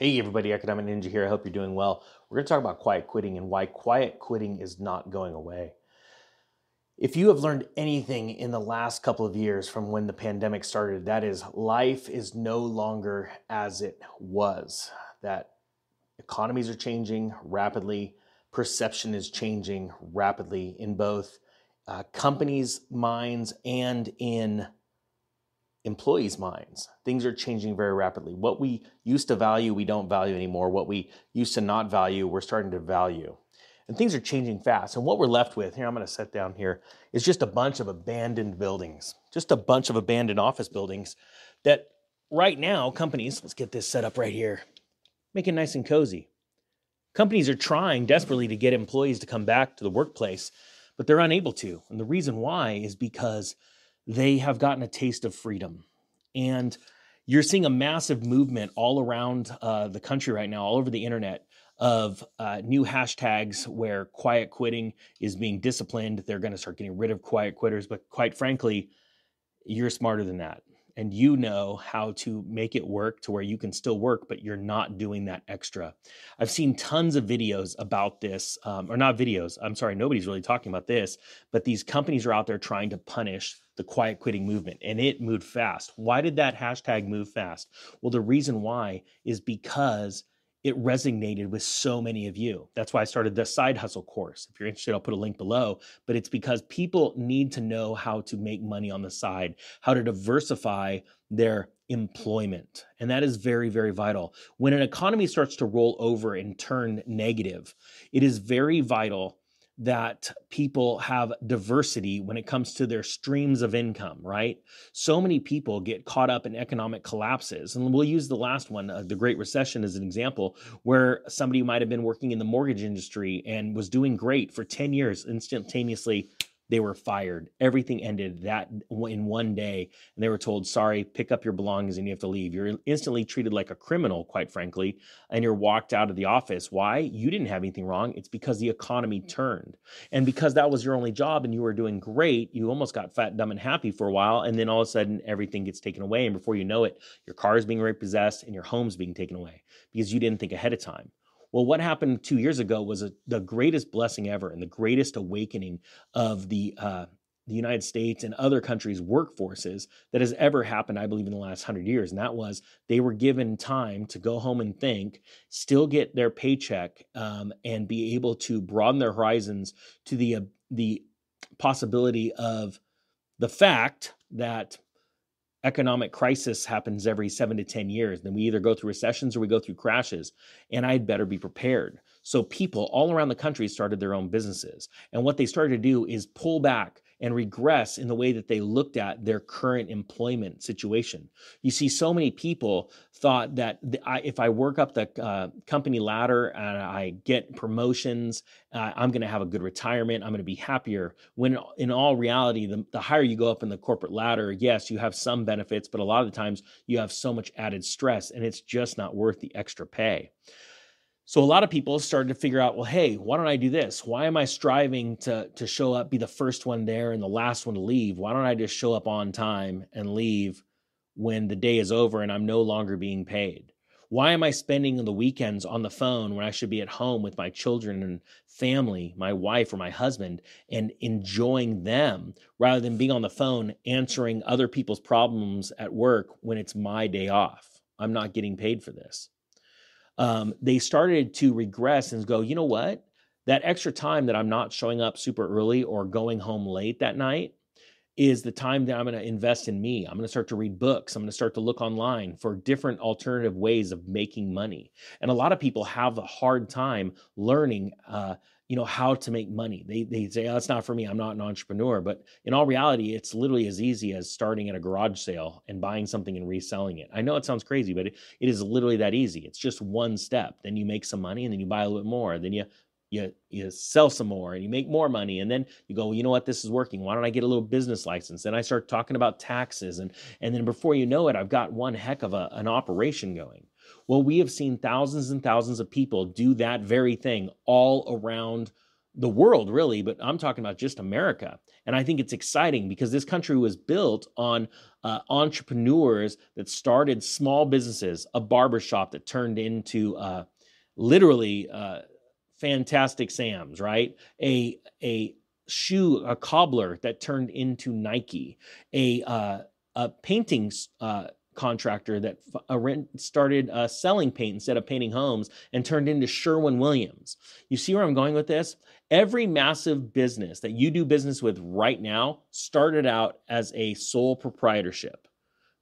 Hey, everybody, Economic Ninja here. I hope you're doing well. We're going to talk about quiet quitting and why quiet quitting is not going away. If you have learned anything in the last couple of years from when the pandemic started, that is life is no longer as it was. That economies are changing rapidly, perception is changing rapidly in both uh, companies' minds and in employees' minds. Things are changing very rapidly. What we used to value, we don't value anymore. What we used to not value, we're starting to value. And things are changing fast. And what we're left with, here, I'm going to set down here, is just a bunch of abandoned buildings, just a bunch of abandoned office buildings that right now, companies, let's get this set up right here, make it nice and cozy. Companies are trying desperately to get employees to come back to the workplace, but they're unable to. And the reason why is because they have gotten a taste of freedom. And you're seeing a massive movement all around uh, the country right now, all over the internet, of uh, new hashtags where quiet quitting is being disciplined. They're going to start getting rid of quiet quitters. But quite frankly, you're smarter than that and you know how to make it work to where you can still work, but you're not doing that extra. I've seen tons of videos about this, um, or not videos. I'm sorry, nobody's really talking about this, but these companies are out there trying to punish the quiet quitting movement, and it moved fast. Why did that hashtag move fast? Well, the reason why is because it resonated with so many of you. That's why I started the side hustle course. If you're interested, I'll put a link below. But it's because people need to know how to make money on the side, how to diversify their employment. And that is very, very vital. When an economy starts to roll over and turn negative, it is very vital that people have diversity when it comes to their streams of income, right? So many people get caught up in economic collapses. And we'll use the last one, uh, the Great Recession, as an example, where somebody might have been working in the mortgage industry and was doing great for 10 years, instantaneously they were fired. Everything ended that in one day, and they were told, "Sorry, pick up your belongings and you have to leave." You're instantly treated like a criminal, quite frankly, and you're walked out of the office. Why? You didn't have anything wrong. It's because the economy mm. turned, and because that was your only job and you were doing great, you almost got fat, dumb, and happy for a while, and then all of a sudden everything gets taken away, and before you know it, your car is being repossessed and your home's being taken away because you didn't think ahead of time. Well, what happened two years ago was a, the greatest blessing ever and the greatest awakening of the uh, the United States and other countries' workforces that has ever happened, I believe, in the last hundred years. And that was they were given time to go home and think, still get their paycheck, um, and be able to broaden their horizons to the uh, the possibility of the fact that economic crisis happens every seven to 10 years. Then we either go through recessions or we go through crashes. And I'd better be prepared. So people all around the country started their own businesses. And what they started to do is pull back and regress in the way that they looked at their current employment situation. You see, so many people thought that if I work up the uh, company ladder and I get promotions, uh, I'm going to have a good retirement. I'm going to be happier. When in all reality, the, the higher you go up in the corporate ladder, yes, you have some benefits, but a lot of the times you have so much added stress and it's just not worth the extra pay. So a lot of people started to figure out, well, hey, why don't I do this? Why am I striving to to show up, be the first one there and the last one to leave? Why don't I just show up on time and leave when the day is over and I'm no longer being paid? Why am I spending the weekends on the phone when I should be at home with my children and family, my wife or my husband, and enjoying them rather than being on the phone answering other people's problems at work when it's my day off? I'm not getting paid for this um, they started to regress and go, you know what? That extra time that I'm not showing up super early or going home late that night is the time that I'm going to invest in me. I'm going to start to read books. I'm going to start to look online for different alternative ways of making money. And a lot of people have a hard time learning uh, you know how to make money. They they say oh it's not for me. I'm not an entrepreneur. But in all reality it's literally as easy as starting at a garage sale and buying something and reselling it. I know it sounds crazy but it, it is literally that easy. It's just one step. Then you make some money and then you buy a little bit more. Then you you you sell some more and you make more money. And then you go well, you know what? This is working. Why don't i get a little business license? Then i start talking about taxes. And and then before you know it i've got one heck of a, an operation going well, we have seen thousands and thousands of people do that very thing all around the world, really, but I'm talking about just America. And I think it's exciting because this country was built on uh, entrepreneurs that started small businesses, a barbershop that turned into uh, literally uh, fantastic Sam's, right? A, a shoe, a cobbler that turned into Nike, a, uh, a painting uh, contractor that uh, started uh, selling paint instead of painting homes and turned into Sherwin Williams. You see where I'm going with this? Every massive business that you do business with right now started out as a sole proprietorship.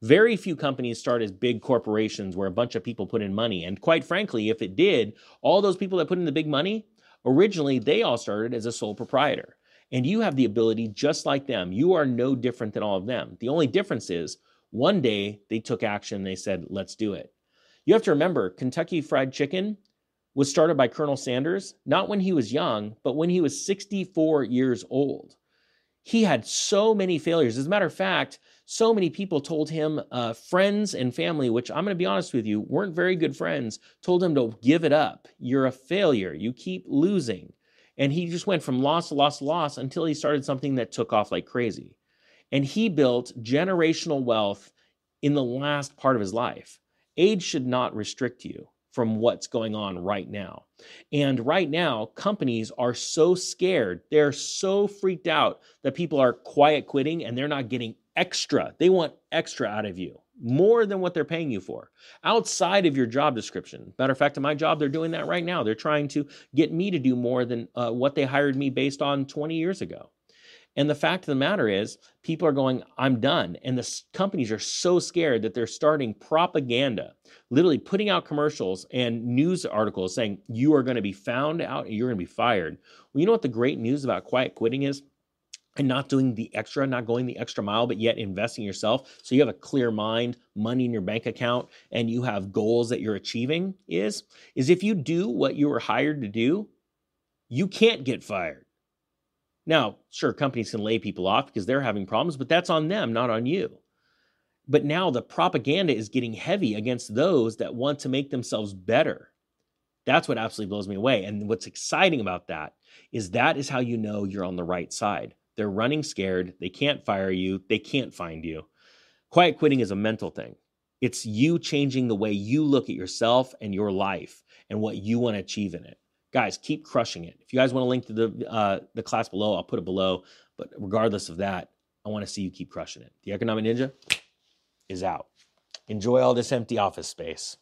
Very few companies start as big corporations where a bunch of people put in money. And quite frankly, if it did, all those people that put in the big money, originally they all started as a sole proprietor. And you have the ability just like them. You are no different than all of them. The only difference is one day they took action, they said, let's do it. You have to remember, Kentucky Fried Chicken was started by Colonel Sanders, not when he was young, but when he was 64 years old. He had so many failures. As a matter of fact, so many people told him, uh, friends and family, which I'm going to be honest with you, weren't very good friends, told him to give it up. You're a failure. You keep losing. And he just went from loss to loss to loss until he started something that took off like crazy. And he built generational wealth in the last part of his life. Age should not restrict you from what's going on right now. And right now, companies are so scared, they're so freaked out that people are quiet quitting and they're not getting extra. They want extra out of you, more than what they're paying you for, outside of your job description. Matter of fact, in my job, they're doing that right now. They're trying to get me to do more than uh, what they hired me based on 20 years ago. And the fact of the matter is, people are going, I'm done. And the companies are so scared that they're starting propaganda, literally putting out commercials and news articles saying, you are going to be found out and you're going to be fired. Well, you know what the great news about quiet quitting is? And not doing the extra, not going the extra mile, but yet investing yourself. So you have a clear mind, money in your bank account, and you have goals that you're achieving is, is if you do what you were hired to do, you can't get fired now, sure, companies can lay people off because they're having problems, but that's on them, not on you. But now the propaganda is getting heavy against those that want to make themselves better. That's what absolutely blows me away. And what's exciting about that is that is how you know you're on the right side. They're running scared. They can't fire you. They can't find you. Quiet quitting is a mental thing. It's you changing the way you look at yourself and your life and what you want to achieve in it guys, keep crushing it. If you guys want to link to the uh, the class below, I'll put it below. But regardless of that, I want to see you keep crushing it. The Economic Ninja is out. Enjoy all this empty office space.